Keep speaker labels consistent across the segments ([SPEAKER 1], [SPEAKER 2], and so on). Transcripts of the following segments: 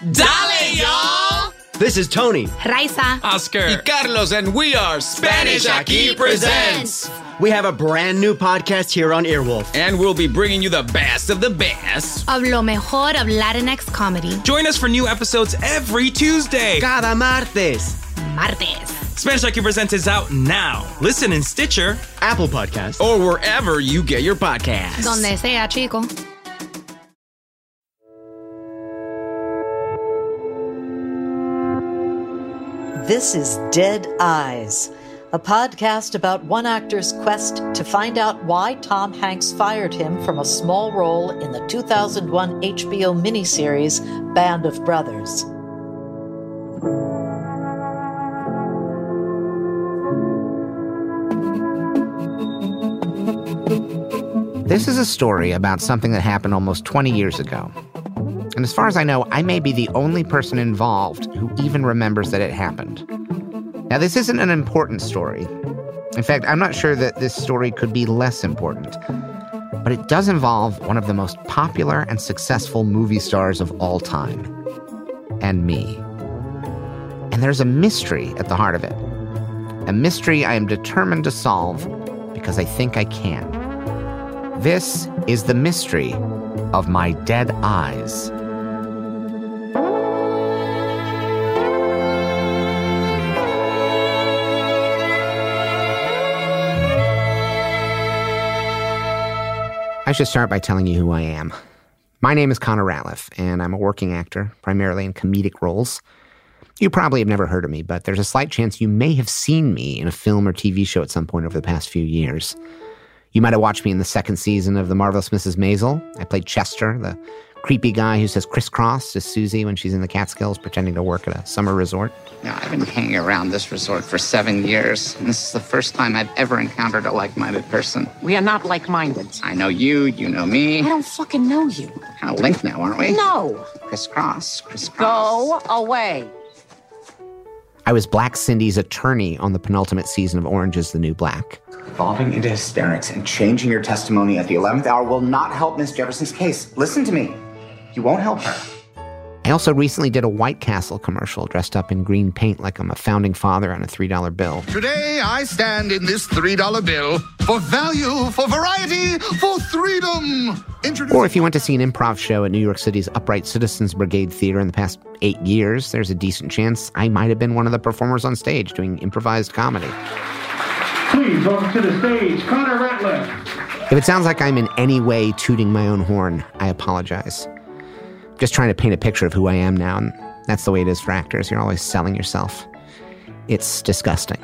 [SPEAKER 1] Dale, y'all!
[SPEAKER 2] This is Tony.
[SPEAKER 3] Raisa.
[SPEAKER 1] Oscar.
[SPEAKER 4] Y Carlos, and we are Spanish Aquí Presents.
[SPEAKER 2] We have a brand new podcast here on Earwolf.
[SPEAKER 4] And we'll be bringing you the best of the best.
[SPEAKER 3] Of lo mejor of Latinx comedy.
[SPEAKER 1] Join us for new episodes every Tuesday.
[SPEAKER 2] Cada martes.
[SPEAKER 3] Martes.
[SPEAKER 1] Spanish Aquí Presents is out now. Listen in Stitcher,
[SPEAKER 2] Apple Podcast,
[SPEAKER 4] or wherever you get your podcasts.
[SPEAKER 3] Donde sea, chico.
[SPEAKER 5] This is Dead Eyes, a podcast about one actor's quest to find out why Tom Hanks fired him from a small role in the 2001 HBO miniseries Band of Brothers.
[SPEAKER 6] This is a story about something that happened almost 20 years ago. And as far as I know, I may be the only person involved who even remembers that it happened. Now, this isn't an important story. In fact, I'm not sure that this story could be less important. But it does involve one of the most popular and successful movie stars of all time. And me. And there's a mystery at the heart of it. A mystery I am determined to solve because I think I can. This is the mystery of my dead eyes. I should start by telling you who I am. My name is Connor Ratliff, and I'm a working actor, primarily in comedic roles. You probably have never heard of me, but there's a slight chance you may have seen me in a film or TV show at some point over the past few years. You might have watched me in the second season of The Marvelous Mrs. Maisel. I played Chester, the creepy guy who says crisscross to Susie when she's in the Catskills pretending to work at a summer resort.
[SPEAKER 7] Now, I've been hanging around this resort for seven years, and this is the first time I've ever encountered a like minded person.
[SPEAKER 8] We are not like minded.
[SPEAKER 7] I know you, you know me.
[SPEAKER 8] I don't fucking know you.
[SPEAKER 7] Kind of linked now, aren't we?
[SPEAKER 8] No.
[SPEAKER 7] Crisscross, crisscross.
[SPEAKER 8] Go away.
[SPEAKER 6] I was Black Cindy's attorney on the penultimate season of Orange is the New Black.
[SPEAKER 7] Falling into hysterics and changing your testimony at the 11th hour will not help Miss Jefferson's case. Listen to me. You won't help her.
[SPEAKER 6] I also recently did a White Castle commercial dressed up in green paint like I'm a founding father on a $3 bill.
[SPEAKER 9] Today I stand in this $3 bill for value, for variety, for freedom.
[SPEAKER 6] Introduce- or if you went to see an improv show at New York City's Upright Citizens Brigade Theater in the past eight years, there's a decent chance I might have been one of the performers on stage doing improvised comedy.
[SPEAKER 10] Please welcome to the stage, Connor Ratliff.
[SPEAKER 6] If it sounds like I'm in any way tooting my own horn, I apologize. Just trying to paint a picture of who I am now, and that's the way it is for actors. You're always selling yourself. It's disgusting.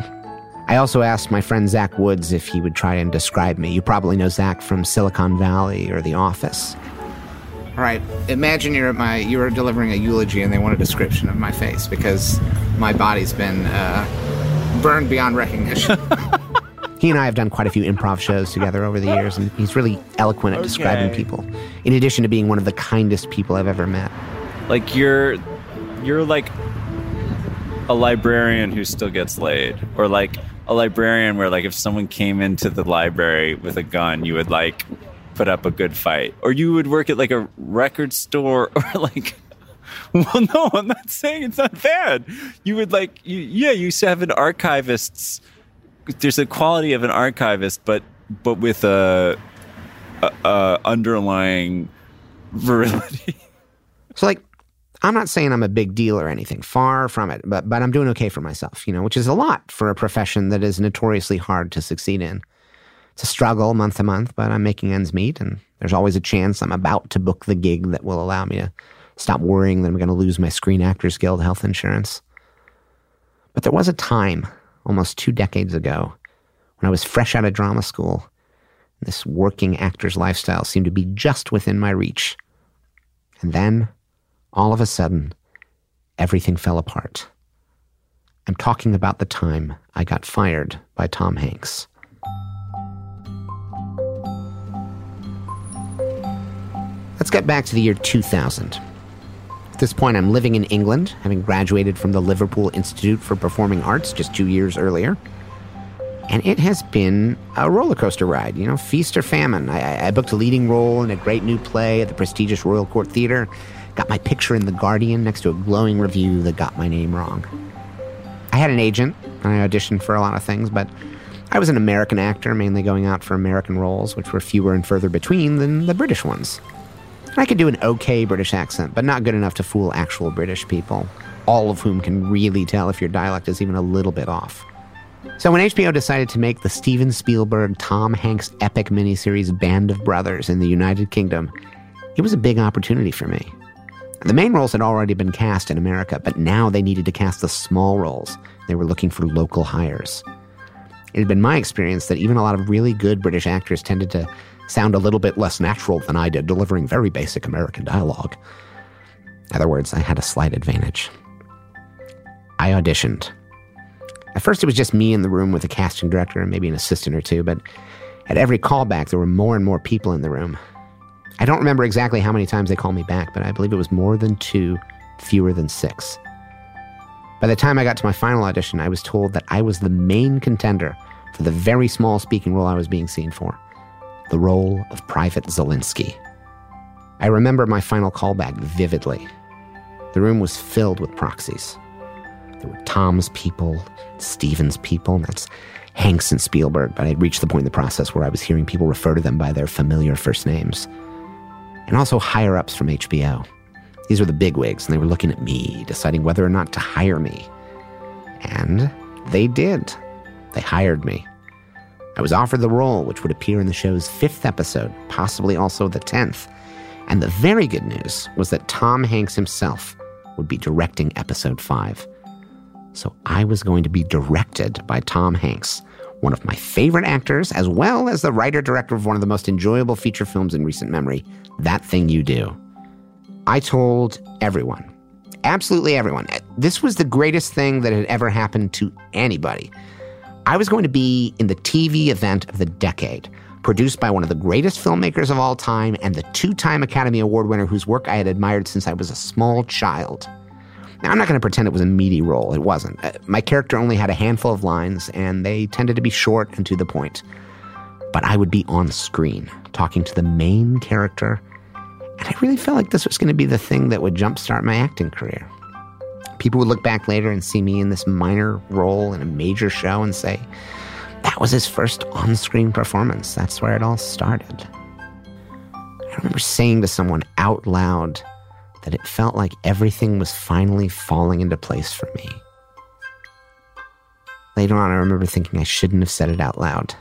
[SPEAKER 6] I also asked my friend Zach Woods if he would try and describe me. You probably know Zach from Silicon Valley or The Office. All right, imagine you're at my you were delivering a eulogy and they want a description of my face because my body's been uh, burned beyond recognition. he and I have done quite a few improv shows together over the years, and he's really eloquent at
[SPEAKER 11] Okay.
[SPEAKER 6] describing people. In addition to being one of the kindest people I've ever met.
[SPEAKER 11] Like you're you're like a librarian who still gets laid. Or like a librarian where like if someone came into the library with a gun, you would like put up a good fight. Or you would work at like a record store or like well no, I'm not saying it's not bad. You would like you yeah, you used to have an archivist's there's a quality of an archivist, but but with a, a, a underlying virility.
[SPEAKER 6] So, like, I'm not saying I'm a big deal or anything, far from it, but, but I'm doing okay for myself, you know, which is a lot for a profession that is notoriously hard to succeed in. It's a struggle month to month, but I'm making ends meet, and there's always a chance I'm about to book the gig that will allow me to stop worrying that I'm going to lose my Screen Actors Guild health insurance. But there was a time, almost two decades ago, when I was fresh out of drama school. This working actor's lifestyle seemed to be just within my reach. And then, all of a sudden, everything fell apart. I'm talking about the time I got fired by Tom Hanks. Let's get back to the year 2000. At this point, I'm living in England, having graduated from the Liverpool Institute for Performing Arts just two years earlier. And it has been a roller coaster ride, you know, feast or famine. I, I booked a leading role in a great new play at the prestigious Royal Court Theatre, got my picture in The Guardian next to a glowing review that got my name wrong. I had an agent, and I auditioned for a lot of things, but I was an American actor, mainly going out for American roles, which were fewer and further between than the British ones. I could do an okay British accent, but not good enough to fool actual British people, all of whom can really tell if your dialect is even a little bit off. So when HBO decided to make the Steven Spielberg Tom Hanks epic miniseries Band of Brothers in the United Kingdom, it was a big opportunity for me. The main roles had already been cast in America, but now they needed to cast the small roles. They were looking for local hires. It had been my experience that even a lot of really good British actors tended to sound a little bit less natural than I did, delivering very basic American dialogue. In other words, I had a slight advantage. I auditioned. At first, it was just me in the room with a casting director and maybe an assistant or two, but at every callback, there were more and more people in the room. I don't remember exactly how many times they called me back, but I believe it was more than two, fewer than six. By the time I got to my final audition, I was told that I was the main contender for the very small speaking role I was being seen for the role of Private Zelinsky. I remember my final callback vividly. The room was filled with proxies. There were Tom's people, Steven's people, that's Hanks and Spielberg, but I'd reached the point in the process where I was hearing people refer to them by their familiar first names. And also higher ups from HBO. These were the bigwigs, and they were looking at me, deciding whether or not to hire me. And they did. They hired me. I was offered the role, which would appear in the show's fifth episode, possibly also the tenth. And the very good news was that Tom Hanks himself would be directing episode five. So I was going to be directed by Tom Hanks, one of my favorite actors, as well as the writer director of one of the most enjoyable feature films in recent memory, That Thing You Do. I told everyone, absolutely everyone, this was the greatest thing that had ever happened to anybody. I was going to be in the TV event of the decade, produced by one of the greatest filmmakers of all time and the two time Academy Award winner whose work I had admired since I was a small child. Now, I'm not going to pretend it was a meaty role. It wasn't. Uh, my character only had a handful of lines, and they tended to be short and to the point. But I would be on screen, talking to the main character, and I really felt like this was going to be the thing that would jumpstart my acting career. People would look back later and see me in this minor role in a major show and say, that was his first on screen performance. That's where it all started. I remember saying to someone out loud that it felt like everything was finally falling into place for me. Later on, I remember thinking I shouldn't have said it out loud.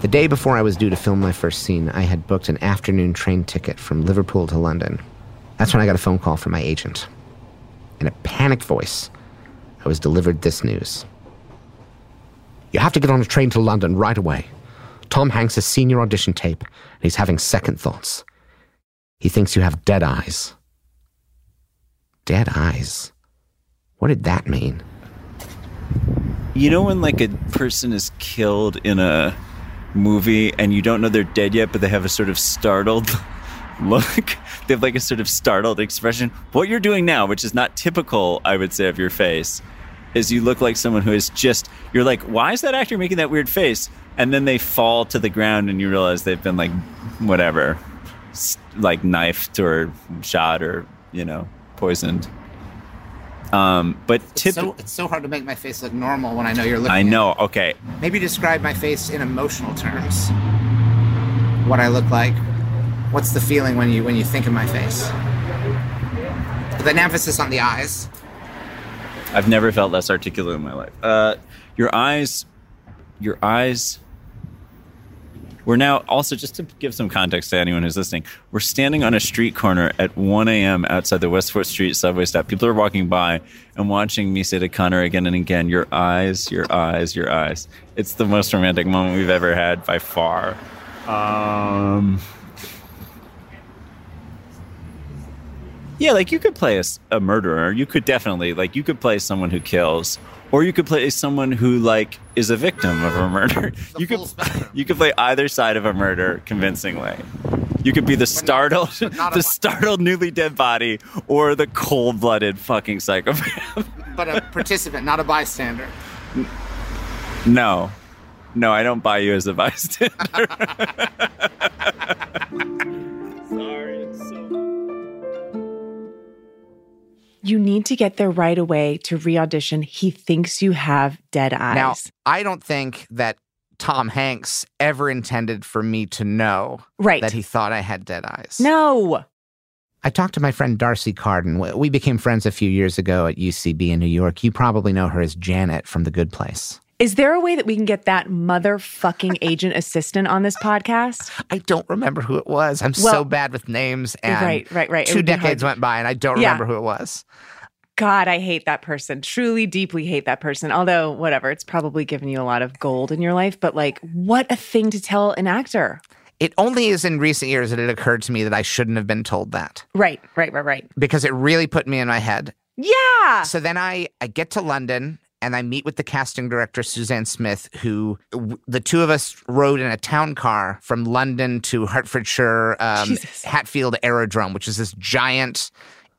[SPEAKER 6] The day before I was due to film my first scene, I had booked an afternoon train ticket from Liverpool to London. That's when I got a phone call from my agent. In a panicked voice, I was delivered this news. You have to get on a train to London right away. Tom Hanks has seen your audition tape, and he's having second thoughts. He thinks you have dead eyes. Dead eyes? What did that mean?
[SPEAKER 11] You know when like a person is killed in a movie and you don't know they're dead yet, but they have a sort of startled look. they have like a sort of startled expression. What you're doing now, which is not typical, I would say, of your face, is you look like someone who is just, you're like, why is that actor making that weird face? And then they fall to the ground and you realize they've been like, whatever, like knifed or shot or, you know, poisoned. Um, but
[SPEAKER 6] tip- it's, so, it's so hard to make my face look normal when I know you're looking.
[SPEAKER 11] I know. Okay.
[SPEAKER 6] Maybe describe my face in emotional terms.
[SPEAKER 7] what I look like? What's the feeling when you when you think of my face? With an emphasis on the eyes.
[SPEAKER 11] I've never felt less articulate in my life. Uh, your eyes, your eyes. We're now also just to give some context to anyone who's listening. We're standing on a street corner at 1 a.m. outside the West Fourth Street subway stop. People are walking by and watching me say to Connor again and again, "Your eyes, your eyes, your eyes." It's the most romantic moment we've ever had by far. Um. Yeah, like you could play a, a, murderer. You could definitely like you could play someone who kills, or you could play someone who like is a victim of a murder. you could you could play either side of a murder convincingly. You could be the startled the startled newly dead body, or the cold blooded fucking psychopath.
[SPEAKER 7] but a participant, not a bystander.
[SPEAKER 11] No, no, I don't buy you as a bystander.
[SPEAKER 12] You need to get there right away to re audition. He thinks you have dead eyes.
[SPEAKER 7] Now, I don't think that Tom Hanks ever intended for me to know
[SPEAKER 12] right.
[SPEAKER 7] that he thought I had dead eyes.
[SPEAKER 12] No.
[SPEAKER 7] I talked to my friend D'Arcy Carden. We became friends a few years ago at UCB in New York. You probably know her as Janet from The Good Place.
[SPEAKER 12] Is there a way that we can get that motherfucking agent assistant on this podcast?
[SPEAKER 7] I don't remember who it was. I'm well, so bad with names. And
[SPEAKER 12] right, right, right.
[SPEAKER 7] Two decades went by and I don't
[SPEAKER 12] yeah.
[SPEAKER 7] remember who it was.
[SPEAKER 12] God, I hate that person. Truly, deeply hate that person. Although, whatever, it's probably given you a lot of gold in your life. But like, what a thing to tell an actor.
[SPEAKER 7] It only is in recent years that it occurred to me that I shouldn't have been told that.
[SPEAKER 12] Right, right, right, right.
[SPEAKER 7] Because it really put me in my head.
[SPEAKER 12] Yeah.
[SPEAKER 7] So then I I get to London and I meet with the casting director, Suzanne Smith, who w- the two of us rode in a town car from London to Hertfordshire um, Hatfield Aerodrome, which is this giant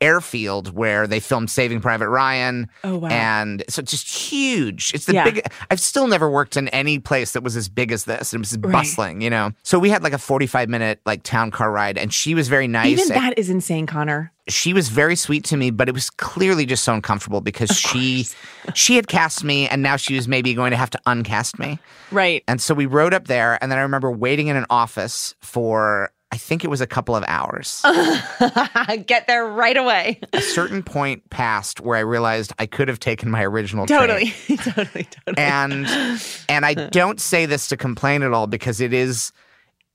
[SPEAKER 7] airfield where they filmed Saving Private Ryan.
[SPEAKER 12] Oh wow!
[SPEAKER 7] And so it's just huge. It's the
[SPEAKER 12] Yeah.
[SPEAKER 7] big. I've still never worked in any place that was as big as this. And it was
[SPEAKER 12] Right.
[SPEAKER 7] bustling, you know. So we had like a forty-five minute like town car ride, and she was very nice.
[SPEAKER 12] Even that is insane, Connor.
[SPEAKER 7] she was very sweet to me, but it was clearly just so uncomfortable because she she had cast me and now she was maybe going to have to uncast me.
[SPEAKER 12] Right.
[SPEAKER 7] And so we rode up there and then I remember waiting in an office for I think it was a couple of hours.
[SPEAKER 12] Get there right away.
[SPEAKER 7] a certain point passed where I realized I could have taken my original train.
[SPEAKER 12] totally, totally, totally.
[SPEAKER 7] And and I don't say this to complain at all because it is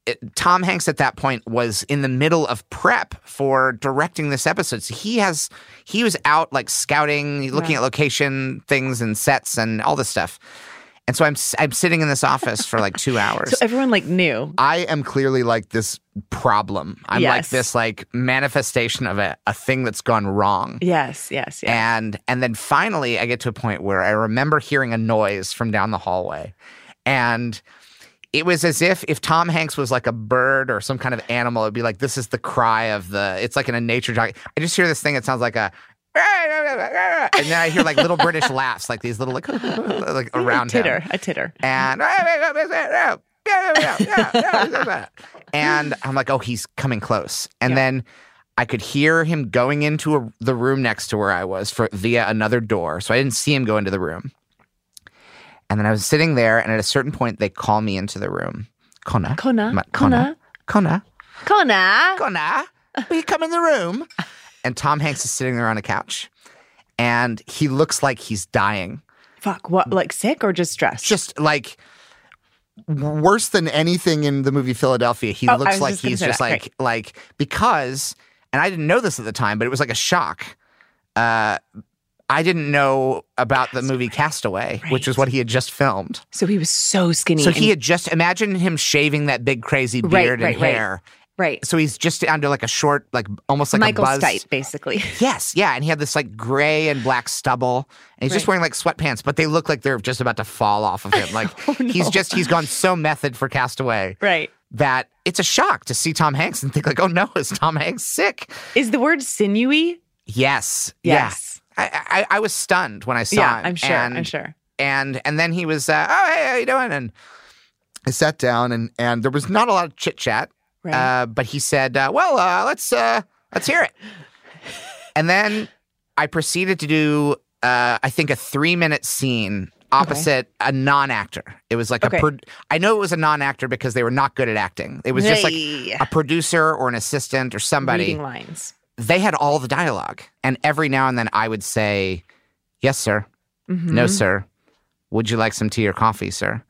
[SPEAKER 7] it, Tom Hanks at that point was in the middle of prep for directing this episode. So he has he was out like scouting, looking
[SPEAKER 12] Right.
[SPEAKER 7] at location things and sets and all this stuff. And so I'm I'm sitting in this office for like 2 hours.
[SPEAKER 12] So everyone like knew.
[SPEAKER 7] I am clearly like this problem. I'm like this like manifestation of a, a thing that's gone wrong.
[SPEAKER 12] Yes, yes, yes.
[SPEAKER 7] And and then finally I get to a point where I remember hearing a noise from down the hallway. And it was as if if Tom Hanks was like a bird or some kind of animal, it'd be like this is the cry of the it's like in a nature doc. I just hear this thing It sounds like a and then I hear like little British laughs, like these little like like around
[SPEAKER 12] a titter,
[SPEAKER 7] him.
[SPEAKER 12] a titter.
[SPEAKER 7] And and I'm like, oh, he's coming close. And then I could hear him going into a, the room next to where I was for via another door. So I didn't see him go into the room. And then I was sitting there, and at a certain point, they call me into the room. Kona.
[SPEAKER 12] Kona.
[SPEAKER 7] Ma-
[SPEAKER 12] Kona.
[SPEAKER 7] Kona.
[SPEAKER 12] Kona.
[SPEAKER 7] Kona. Will you come in the room? And Tom Hanks is sitting there on a couch. And he looks like he's dying.
[SPEAKER 12] Fuck, what? Like sick or just stressed?
[SPEAKER 7] Just like worse than anything in the movie Philadelphia. He
[SPEAKER 12] Oh,
[SPEAKER 7] looks like
[SPEAKER 12] just
[SPEAKER 7] he's just
[SPEAKER 12] that.
[SPEAKER 7] like like because and I didn't know this at the time, but it was like a shock. Uh I didn't know about the movie Castaway, which is what he had just filmed.
[SPEAKER 12] So he was so skinny.
[SPEAKER 7] So he had just imagine him shaving that big crazy beard
[SPEAKER 12] right,
[SPEAKER 7] and
[SPEAKER 12] right.
[SPEAKER 7] hair.
[SPEAKER 12] Right.
[SPEAKER 7] So he's just under like a short, like almost like
[SPEAKER 12] Michael
[SPEAKER 7] a buzz.
[SPEAKER 12] Stipe, basically.
[SPEAKER 7] Yes, yeah, and he had this like gray and black stubble, and he's just wearing like sweatpants, but they look like they're just about to fall off of him. Like
[SPEAKER 12] Oh,
[SPEAKER 7] he's just he's gone so method for Castaway
[SPEAKER 12] Right.
[SPEAKER 7] that it's a shock to see Tom Hanks and think like, oh no, is Tom Hanks sick?
[SPEAKER 12] Is the word sinewy?
[SPEAKER 7] Yes,
[SPEAKER 12] Yes.
[SPEAKER 7] yeah. I, I I was stunned when I saw
[SPEAKER 12] Yeah,
[SPEAKER 7] him.
[SPEAKER 12] I'm sure.
[SPEAKER 7] And,
[SPEAKER 12] I'm sure.
[SPEAKER 7] And and then he was, uh, oh hey, how you doing? And I sat down and and there was not a lot of chit chat.
[SPEAKER 12] Right.
[SPEAKER 7] Uh, but he said, uh, "Well, uh, let's uh, let's hear it." and then I proceeded to do, uh, I think, a three minute scene opposite a non-actor. It was like
[SPEAKER 12] Okay.
[SPEAKER 7] a pro- I know it was a non-actor because they were not good at acting. It was just like a producer or an assistant or somebody.
[SPEAKER 12] Reading lines.
[SPEAKER 7] They had all the dialogue, and every now and then I would say, "Yes, sir. No,
[SPEAKER 12] Mhm.
[SPEAKER 7] sir. Would you like some tea or coffee, sir?"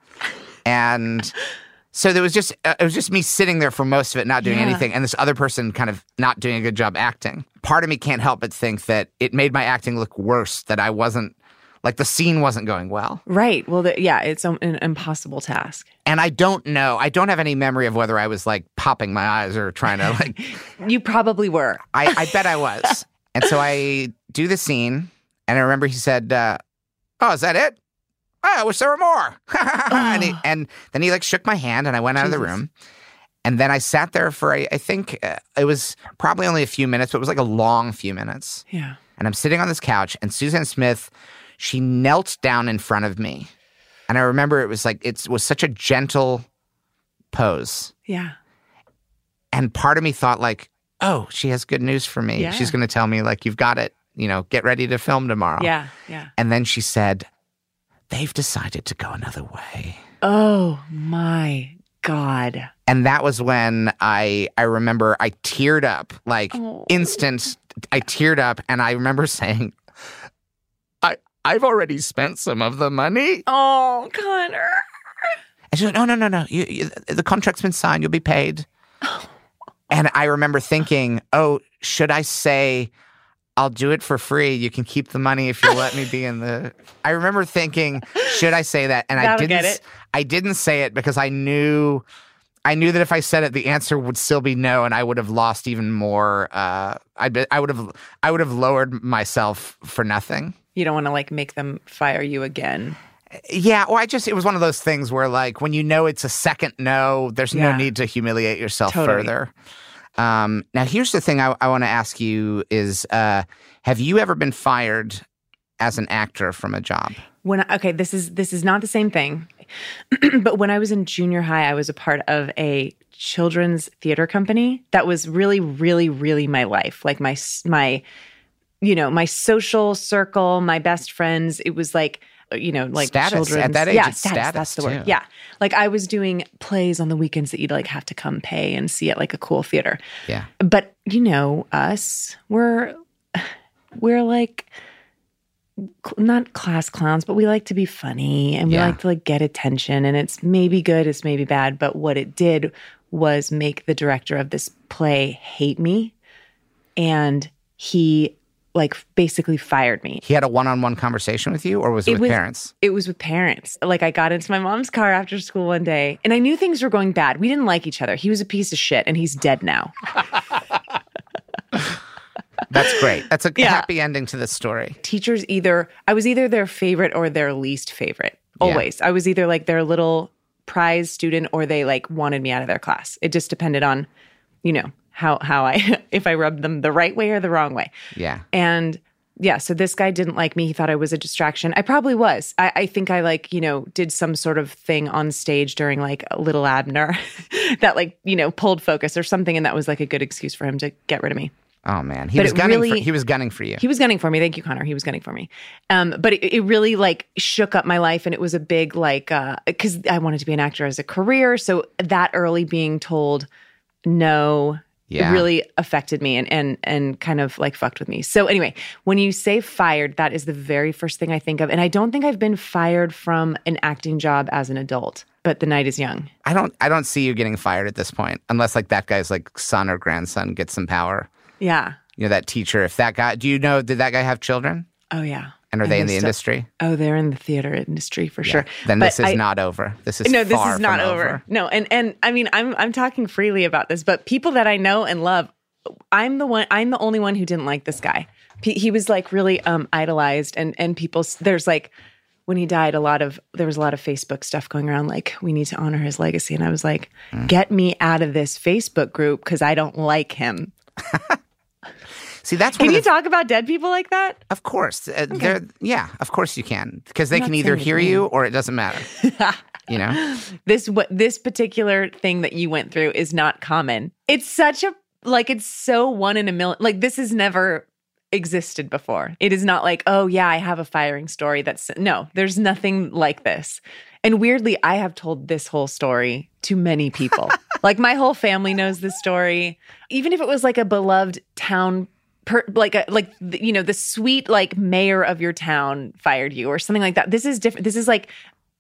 [SPEAKER 7] And so there was just uh, it was just me sitting there for most of it, not doing
[SPEAKER 12] Yeah.
[SPEAKER 7] anything, and this other person kind of not doing a good job acting. Part of me can't help but think that it made my acting look worse. That I wasn't like the scene wasn't going well.
[SPEAKER 12] Right. Well, the, yeah, it's an impossible task.
[SPEAKER 7] And I don't know. I don't have any memory of whether I was like popping my eyes or trying to like.
[SPEAKER 12] You probably were.
[SPEAKER 7] I, I bet I was. And so I do the scene, and I remember he said, uh, "Oh, is that it? Oh, I wish there were more." and, he, and then he like shook my hand, and I went out of the room. And then I sat there for I, I think uh, it was probably only a few minutes, but it was like a long few minutes.
[SPEAKER 12] Yeah.
[SPEAKER 7] And I'm sitting on this couch, and Suzanne Smith, she knelt down in front of me, and I remember it was like it was such a gentle pose.
[SPEAKER 12] Yeah.
[SPEAKER 7] And part of me thought like, oh, she has good news for me.
[SPEAKER 12] Yeah.
[SPEAKER 7] She's going to tell me like, you've got it. You know, get ready to film tomorrow.
[SPEAKER 12] Yeah. Yeah.
[SPEAKER 7] And then she said, they've decided to go another way.
[SPEAKER 12] Oh my God.
[SPEAKER 7] And that was when I I remember I teared up like
[SPEAKER 12] Oh.
[SPEAKER 7] instant. I teared up, and I remember saying, "I I've already spent some of the money."
[SPEAKER 12] Oh, Connor.
[SPEAKER 7] And she's like, "No, no, no, no. You, you, the contract's been signed. You'll be paid." Oh. and I remember thinking, "Oh, should I say?" I'll do it for free. You can keep the money if you let me be in the. I remember thinking, should I say that? And I didn't. I didn't say it because I knew, I knew that if I said it, the answer would still be no, and I would have lost even more. Uh, I I would have I would have lowered myself for nothing.
[SPEAKER 12] You don't want to like make them fire you again.
[SPEAKER 7] Yeah, well, I just it was one of those things where like when you know it's a second no, there's no need to humiliate yourself
[SPEAKER 12] Totally.
[SPEAKER 7] further. Um, now, here's the thing I, I want to ask you: is uh, have you ever been fired as an actor from a job?
[SPEAKER 12] when I, okay this is this is not the same thing but when i was in junior high i was a part of a children's theater company that was really really really my life like my my you know my social circle my best friends it was like Uh, you know like
[SPEAKER 7] Status. At that age,
[SPEAKER 12] yeah status,
[SPEAKER 7] status,
[SPEAKER 12] that's the
[SPEAKER 7] too.
[SPEAKER 12] word yeah like i was doing plays on the weekends that you'd like have to come pay and see at like a cool theater
[SPEAKER 7] Yeah.
[SPEAKER 12] but you know us we're we're like not class clowns but we like to be funny and we
[SPEAKER 7] Yeah.
[SPEAKER 12] like to like get attention and it's maybe good it's maybe bad but what it did was make the director of this play hate me and he like basically fired me
[SPEAKER 7] He had a one-on-one conversation with you, or was it, with
[SPEAKER 12] was,
[SPEAKER 7] parents?
[SPEAKER 12] It was with parents. Like I got into my mom's car after school one day and I knew things were going bad. We didn't like each other. He was a piece of shit and he's dead now.
[SPEAKER 7] That's great. That's a
[SPEAKER 12] Yeah.
[SPEAKER 7] happy ending to this story.
[SPEAKER 12] teachers either I was either their favorite or their least favorite. Always. I was either like their little prize student or they like wanted me out of their class. It just depended on, you know, how how I if I rubbed them the right way or the wrong way.
[SPEAKER 7] Yeah.
[SPEAKER 12] And yeah, so this guy didn't like me. He thought I was a distraction. I probably was. I, I think I like, you know, did some sort of thing on stage during like a little Abner that like, you know, pulled focus or something. And that was like a good excuse for him to get rid of me.
[SPEAKER 7] Oh man, he
[SPEAKER 12] But
[SPEAKER 7] was gunning. for,
[SPEAKER 12] really-
[SPEAKER 7] he was gunning for you.
[SPEAKER 12] He was gunning for me. Thank you, Connor. He was gunning for me. Um, but it, it really like shook up my life, and it was a big like because I wanted to be an actor as a career. So that early being told no,
[SPEAKER 7] Yeah.
[SPEAKER 12] it really affected me and and and kind of like fucked with me. So anyway, when you say fired, that is the very first thing I think of, and I don't think I've been fired from an acting job as an adult. But the night is young.
[SPEAKER 7] I don't. I don't see you getting fired at this point, unless like that guy's like son or grandson gets some power.
[SPEAKER 12] Yeah.
[SPEAKER 7] You know that teacher. If that guy, do you know? Did that guy have children?
[SPEAKER 12] Oh yeah.
[SPEAKER 7] And are they in the
[SPEAKER 12] still-
[SPEAKER 7] industry?
[SPEAKER 12] Oh, they're in the theater industry for sure.
[SPEAKER 7] Then
[SPEAKER 12] But
[SPEAKER 7] this is
[SPEAKER 12] I-
[SPEAKER 7] not over. This is
[SPEAKER 12] no, this
[SPEAKER 7] far
[SPEAKER 12] is not
[SPEAKER 7] from
[SPEAKER 12] over. No, and and I mean, I'm I'm talking freely about this, but people that I know and love, I'm the one. I'm the only one who didn't like this guy. He, he was like really um idolized, and and people. There's like when he died, a lot of there was a lot of Facebook stuff going around, like we need to honor his legacy, and I was like,
[SPEAKER 7] Mm.
[SPEAKER 12] get me out of this Facebook group because I don't like him.
[SPEAKER 7] See, that's
[SPEAKER 12] Can you
[SPEAKER 7] the,
[SPEAKER 12] talk about dead people like that?
[SPEAKER 7] Of course, uh, they're yeah. Of course you can because they
[SPEAKER 12] I'm
[SPEAKER 7] can either hear you or it doesn't matter. you know.
[SPEAKER 12] this what this particular thing that you went through is not common. It's such a like it's so one in a million. Like this has never existed before. It is not like, oh yeah, I have a firing story that's no, there's nothing like this. And weirdly, I have told this whole story to many people. like my whole family knows this story. Even if it was like a beloved town Per, like a like you know the sweet like mayor of your town fired you or something like that. This is different. This is like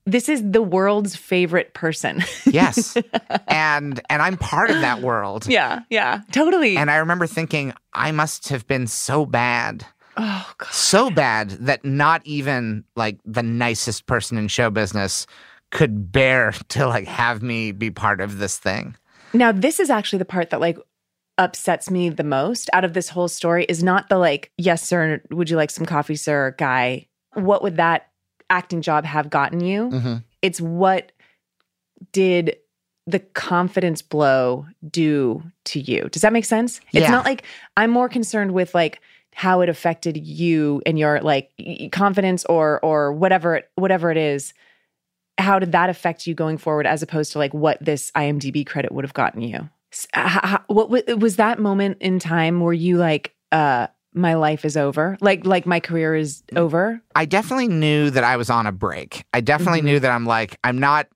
[SPEAKER 12] this is the world's favorite person.
[SPEAKER 7] Yes. And and i'm part of that world.
[SPEAKER 12] Yeah yeah. Totally.
[SPEAKER 7] And i remember thinking i must have been so bad.
[SPEAKER 12] Oh god.
[SPEAKER 7] so bad that not even like the nicest person in show business could bear to like have me be part of this thing.
[SPEAKER 12] Now this is actually the part that like upsets me the most out of this whole story is not the like, yes, sir, would you like some coffee, sir, guy. What would that acting job have gotten you?
[SPEAKER 7] Mm-hmm.
[SPEAKER 12] It's what did the confidence blow do to you? Does that make sense? It's not like I'm more concerned with like how it affected you and your like confidence or or whatever it, whatever it is. How did that affect you going forward as opposed to like what this IMDb credit would have gotten you? S- h- h- what was that moment in time where you like uh my life is over like like my career is over
[SPEAKER 7] I definitely knew that I was on a break. I definitely
[SPEAKER 12] Mm-hmm.
[SPEAKER 7] knew that I'm like I'm not.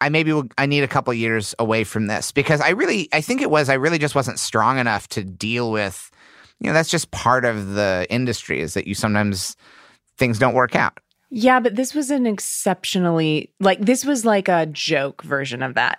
[SPEAKER 7] I maybe will, I need a couple years away from this because I really I think it was I really just wasn't strong enough to deal with. You know that's just part of the industry is that you sometimes things don't work out.
[SPEAKER 12] yeah but this was an exceptionally like this was like a joke version of that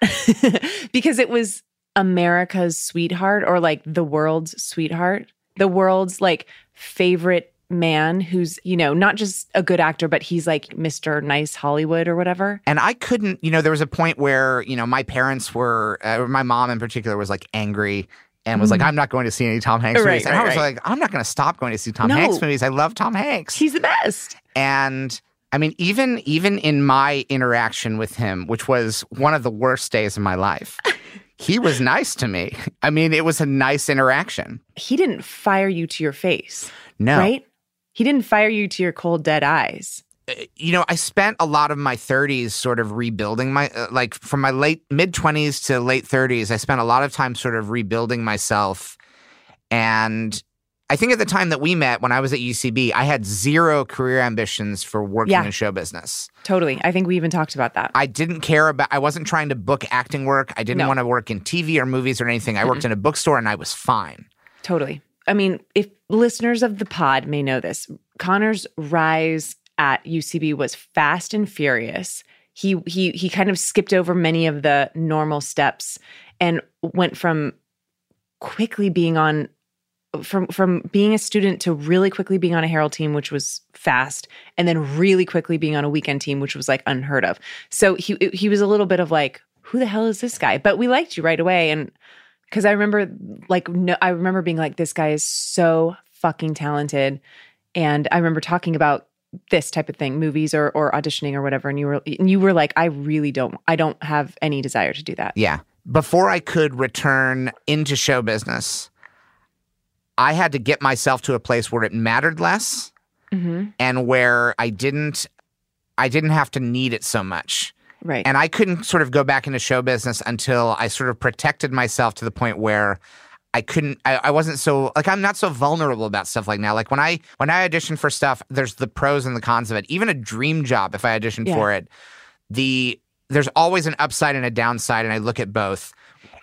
[SPEAKER 12] because it was america's sweetheart or like the world's sweetheart the world's like favorite man who's you know not just a good actor but he's like mr nice hollywood or whatever
[SPEAKER 7] And I couldn't, you know, there was a point where, you know, my parents were, uh, my mom in particular was like angry and was like,
[SPEAKER 12] Mhm.
[SPEAKER 7] I'm not going to see any Tom Hanks
[SPEAKER 12] Right,
[SPEAKER 7] movies. And I was
[SPEAKER 12] right.
[SPEAKER 7] like, I'm not going to stop going to see Tom
[SPEAKER 12] No.
[SPEAKER 7] Hanks movies. I love Tom Hanks.
[SPEAKER 12] he's the best
[SPEAKER 7] And I mean, even even in my interaction with him, which was one of the worst days of my life, he was nice to me. I mean, it was a nice interaction.
[SPEAKER 12] he didn't fire you to your face
[SPEAKER 7] No.
[SPEAKER 12] right he didn't fire you to your cold dead eyes
[SPEAKER 7] you know, I spent a lot of my 30s sort of rebuilding my, uh, like from my late mid 20s to late 30s, I spent a lot of time sort of rebuilding myself. And I think at the time that we met, when I was at UCB, I had zero career ambitions for working
[SPEAKER 12] Yeah.
[SPEAKER 7] in show business.
[SPEAKER 12] Totally. I think we even talked about that.
[SPEAKER 7] I didn't care about, I wasn't trying to book acting work. I didn't
[SPEAKER 12] No.
[SPEAKER 7] want to work in TV or movies or anything. I worked in a bookstore and I was fine.
[SPEAKER 12] Totally. I mean, if listeners of the pod may know this, Connor's rise at UCB was fast and furious. He he he kind of skipped over many of the normal steps and went from quickly being on from from being a student to really quickly being on a Herald team, which was fast, and then really quickly being on a weekend team, which was like unheard of. So he he was a little bit of like, who the hell is this guy? But we liked you right away, and because I remember like no, I remember being like, this guy is so fucking talented, and I remember talking about this type of thing, movies or or auditioning or whatever, and you were and you were like, I really don't, I don't have any desire to do that.
[SPEAKER 7] Yeah. Before I could return into show business, I had to get myself to a place where it mattered less
[SPEAKER 12] Mm-hmm.
[SPEAKER 7] and where I didn't I didn't have to need it so much.
[SPEAKER 12] Right.
[SPEAKER 7] And I couldn't sort of go back into show business until I sort of protected myself to the point where I couldn't I, I wasn't so like I'm not so vulnerable about stuff like now. Like when I when I audition for stuff, there's the pros and the cons of it. Even a dream job, if I audition
[SPEAKER 12] Yeah.
[SPEAKER 7] for it, the there's always an upside and a downside, and I look at both.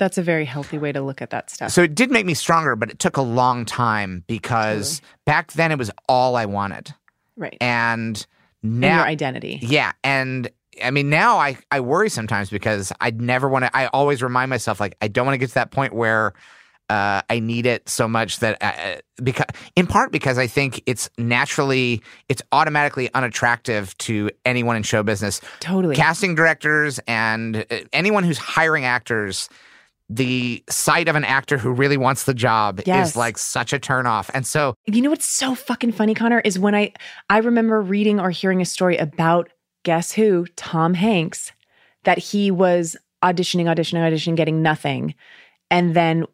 [SPEAKER 12] That's a very healthy way to look at that stuff.
[SPEAKER 7] So it did make me stronger, but it took a long time because back then it was all I wanted.
[SPEAKER 12] right.
[SPEAKER 7] And
[SPEAKER 12] And
[SPEAKER 7] now
[SPEAKER 12] your identity.
[SPEAKER 7] Yeah, and I mean now I I worry sometimes because I never want to. I always remind myself like I don't want to get to that point where uh, I need it so much that uh, because in part because I think it's naturally it's automatically unattractive to anyone in show business.
[SPEAKER 12] Totally.
[SPEAKER 7] casting directors and uh, anyone who's hiring actors. The sight of an actor who really wants the job
[SPEAKER 12] Yes.
[SPEAKER 7] is like such a turnoff. And so
[SPEAKER 12] You know what's so fucking funny, Connor, is when I I remember reading or hearing a story about guess who, Tom Hanks, that he was auditioning, auditioning, auditioning, getting nothing, and then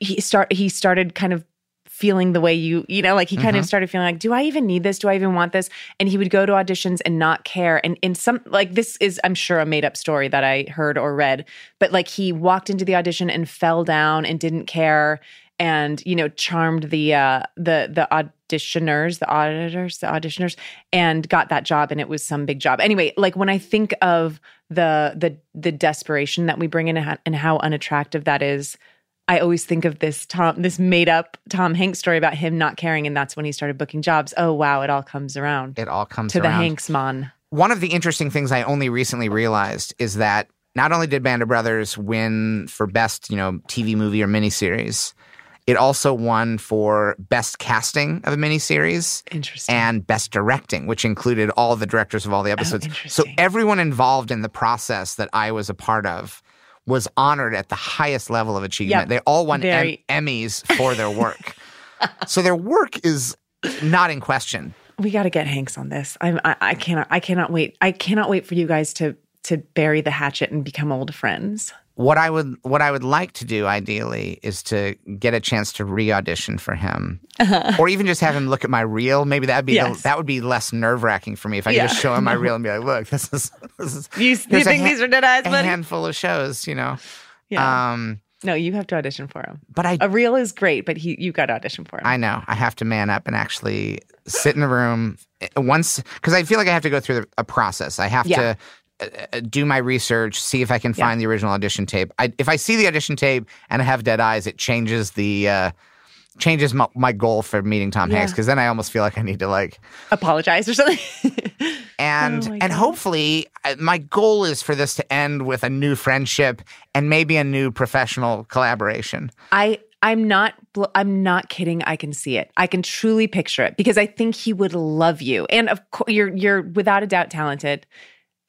[SPEAKER 12] he start he started kind of feeling the way you, you know, like he kind
[SPEAKER 7] Mhm.
[SPEAKER 12] of started feeling like, do I even need this? Do I even want this? And he would go to auditions and not care. And in some, like, this is, I'm sure, a made up story that I heard or read, but like he walked into the audition and fell down and didn't care and you know charmed the uh the the auditioners the auditors the auditioners and got that job and it was some big job anyway like when i think of the the the desperation that we bring in and how unattractive that is i always think of this tom this made up tom hanks story about him not caring and that's when he started booking jobs oh wow it all comes around
[SPEAKER 7] it all comes
[SPEAKER 12] to the hanks mon
[SPEAKER 7] One of the interesting things I only recently realized is that not only did Band of Brothers win for best, you know, TV movie or miniseries, it also won for best casting of a miniseries.
[SPEAKER 12] Interesting.
[SPEAKER 7] And best directing, which included all the directors of all the oh, episodes. so everyone involved in the process that I was a part of was honored at the highest level of achievement.
[SPEAKER 12] Yep.
[SPEAKER 7] They all won em- Emmys for their work. so their work is not in question.
[SPEAKER 12] we got to get hanks on this I'm, I, I cannot i cannot wait i cannot wait for you guys to to bury the hatchet and become old friends
[SPEAKER 7] What I would what I would like to do ideally is to get a chance to re-audition for him, or even just have him look at my reel. Maybe that'd be
[SPEAKER 12] Yes.
[SPEAKER 7] the, that would be less nerve wracking for me if I
[SPEAKER 12] Yeah.
[SPEAKER 7] could just show him my reel and be like, "Look, this is this is
[SPEAKER 12] You- you think these are dead eyes,
[SPEAKER 7] a handful of shows, you know."
[SPEAKER 12] Yeah.
[SPEAKER 7] Um,
[SPEAKER 12] no you have to audition for him
[SPEAKER 7] but I
[SPEAKER 12] a reel is great but he you got to audition for him
[SPEAKER 7] I know I have to man up and actually sit in a room eh, once because I feel like I have to go through the, a process. I have
[SPEAKER 12] Yeah.
[SPEAKER 7] to. Uh, Do my research, see if I can
[SPEAKER 12] Yeah.
[SPEAKER 7] find the original audition tape. I, if I see the audition tape and I have dead eyes, it changes the uh, changes my, my goal for meeting Tom
[SPEAKER 12] Yeah.
[SPEAKER 7] Hanks because then I almost feel like I need to like
[SPEAKER 12] apologize or something
[SPEAKER 7] and
[SPEAKER 12] Oh
[SPEAKER 7] and hopefully my goal is for this to end with a new friendship and maybe a new professional collaboration.
[SPEAKER 12] I I'm not I'm not kidding. I can see it. I can truly picture it because I think he would love you. And of course you're you're without a doubt talented.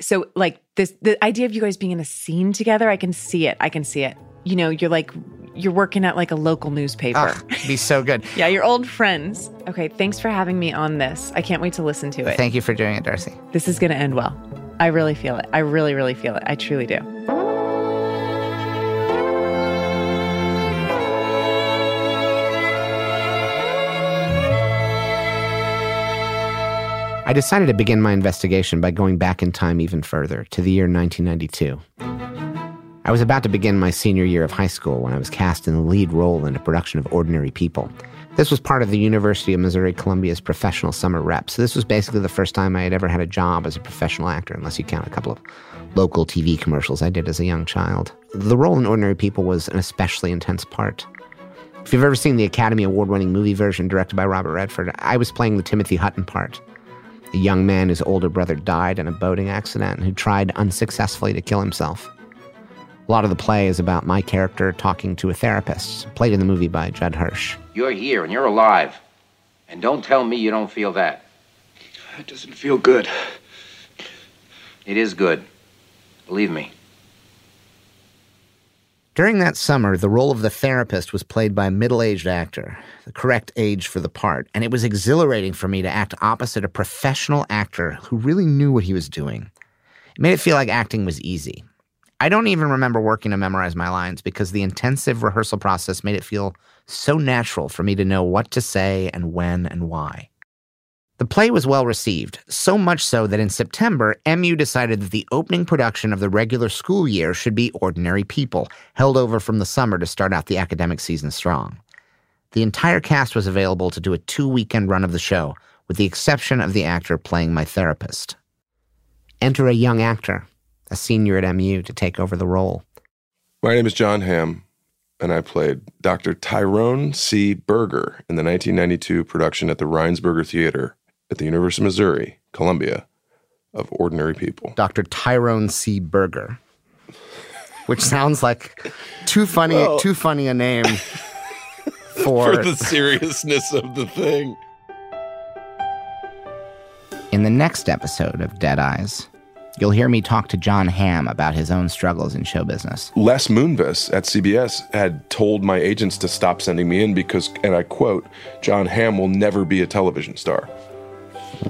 [SPEAKER 12] So like this the idea of you guys being in a scene together, I can see it. I can see it. You know, you're like you're working at like a local newspaper.
[SPEAKER 7] Ugh, be so good.
[SPEAKER 12] Yeah, you're old friends. Okay, thanks for having me on this. I can't wait to listen to it.
[SPEAKER 7] Thank you for doing it, D'Arcy.
[SPEAKER 12] This is going to end well. I really feel it. I really really feel it. I truly do.
[SPEAKER 7] I decided to begin my investigation by going back in time even further to the year 1992. I was about to begin my senior year of high school when I was cast in the lead role in a production of Ordinary People. This was part of the University of Missouri Columbia's professional summer rep, so this was basically the first time I had ever had a job as a professional actor, unless you count a couple of local TV commercials I did as a young child. The role in Ordinary People was an especially intense part. If you've ever seen the Academy Award winning movie version directed by Robert Redford, I was playing the Timothy Hutton part a young man whose older brother died in a boating accident and who tried unsuccessfully to kill himself. A lot of the play is about my character talking to a therapist, played in the movie by Judd Hirsch.
[SPEAKER 13] You're here and you're alive. And don't tell me you don't feel that.
[SPEAKER 14] It doesn't feel good.
[SPEAKER 13] It is good. Believe me.
[SPEAKER 7] During that summer, the role of the therapist was played by a middle aged actor, the correct age for the part, and it was exhilarating for me to act opposite a professional actor who really knew what he was doing. It made it feel like acting was easy. I don't even remember working to memorize my lines because the intensive rehearsal process made it feel so natural for me to know what to say and when and why. The play was well received, so much so that in September, MU decided that the opening production of the regular school year should be Ordinary People, held over from the summer to start out the academic season strong. The entire cast was available to do a two weekend run of the show, with the exception of the actor playing my therapist. Enter a young actor, a senior at MU, to take over the role.
[SPEAKER 15] My name is John Hamm, and I played Dr. Tyrone C. Berger in the 1992 production at the Rhynsburger Theater at the University of Missouri, Columbia, of Ordinary People.
[SPEAKER 7] Dr. Tyrone C. Berger, which sounds like too funny,
[SPEAKER 15] Well-
[SPEAKER 7] too funny a name
[SPEAKER 15] For
[SPEAKER 7] for
[SPEAKER 15] the seriousness of the thing.
[SPEAKER 7] In the next episode of Dead Eyes, you'll hear me talk to John Hamm about his own struggles in show business.
[SPEAKER 15] Les Moonves at CBS had told my agents to stop sending me in because, and I quote, John Hamm will never be a television star.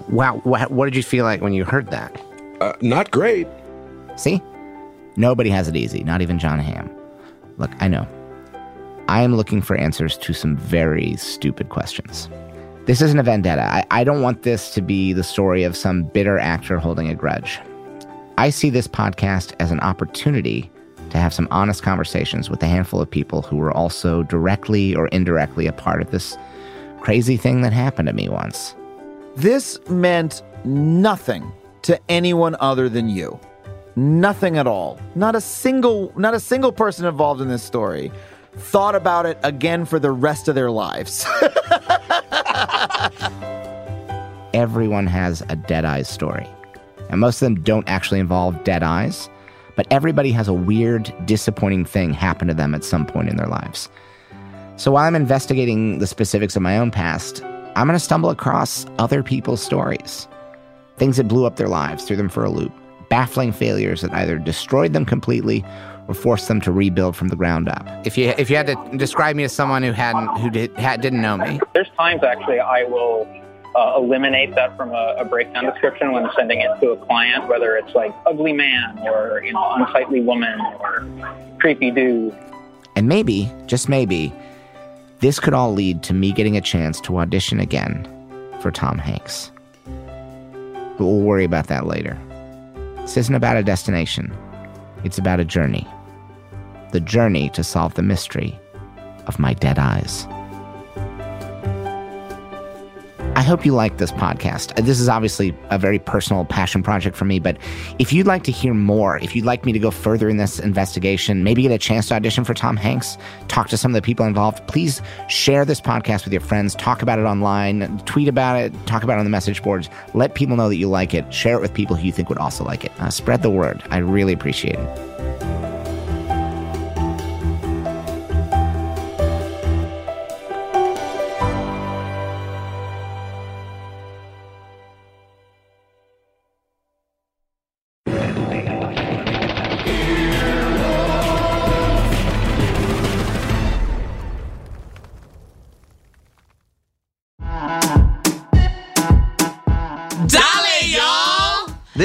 [SPEAKER 7] Wow, what, what did you feel like when you heard that?
[SPEAKER 15] Uh, not great.
[SPEAKER 7] See? Nobody has it easy, not even John Hamm. Look, I know. I am looking for answers to some very stupid questions. This isn't a vendetta. I, I don't want this to be the story of some bitter actor holding a grudge. I see this podcast as an opportunity to have some honest conversations with a handful of people who were also directly or indirectly a part of this crazy thing that happened to me once.
[SPEAKER 16] This meant nothing to anyone other than you. Nothing at all. Not a single not a single person involved in this story thought about it again for the rest of their lives.
[SPEAKER 7] Everyone has a dead eyes story. And most of them don't actually involve dead eyes, but everybody has a weird, disappointing thing happen to them at some point in their lives. So while I'm investigating the specifics of my own past, I'm going to stumble across other people's stories. Things that blew up their lives, threw them for a loop, baffling failures that either destroyed them completely or forced them to rebuild from the ground up. If you if you had to describe me as someone who hadn't who did, had, didn't know me,
[SPEAKER 17] there's times actually I will uh, eliminate that from a, a, breakdown description when sending it to a client, whether it's like ugly man or you know unsightly woman or creepy dude.
[SPEAKER 7] And maybe, just maybe, this could all lead to me getting a chance to audition again for Tom Hanks. But we'll worry about that later. This isn't about a destination. It's about a journey. The journey to solve the mystery of my dead eyes. Hope you like this podcast. This is obviously a very personal passion project for me, but if you'd like to hear more, if you'd like me to go further in this investigation, maybe get a chance to audition for Tom Hanks, talk to some of the people involved, please share this podcast with your friends, talk about it online, tweet about it, talk about it on the message boards. Let people know that you like it. Share it with people who you think would also like it. Uh, spread the word. I really appreciate it.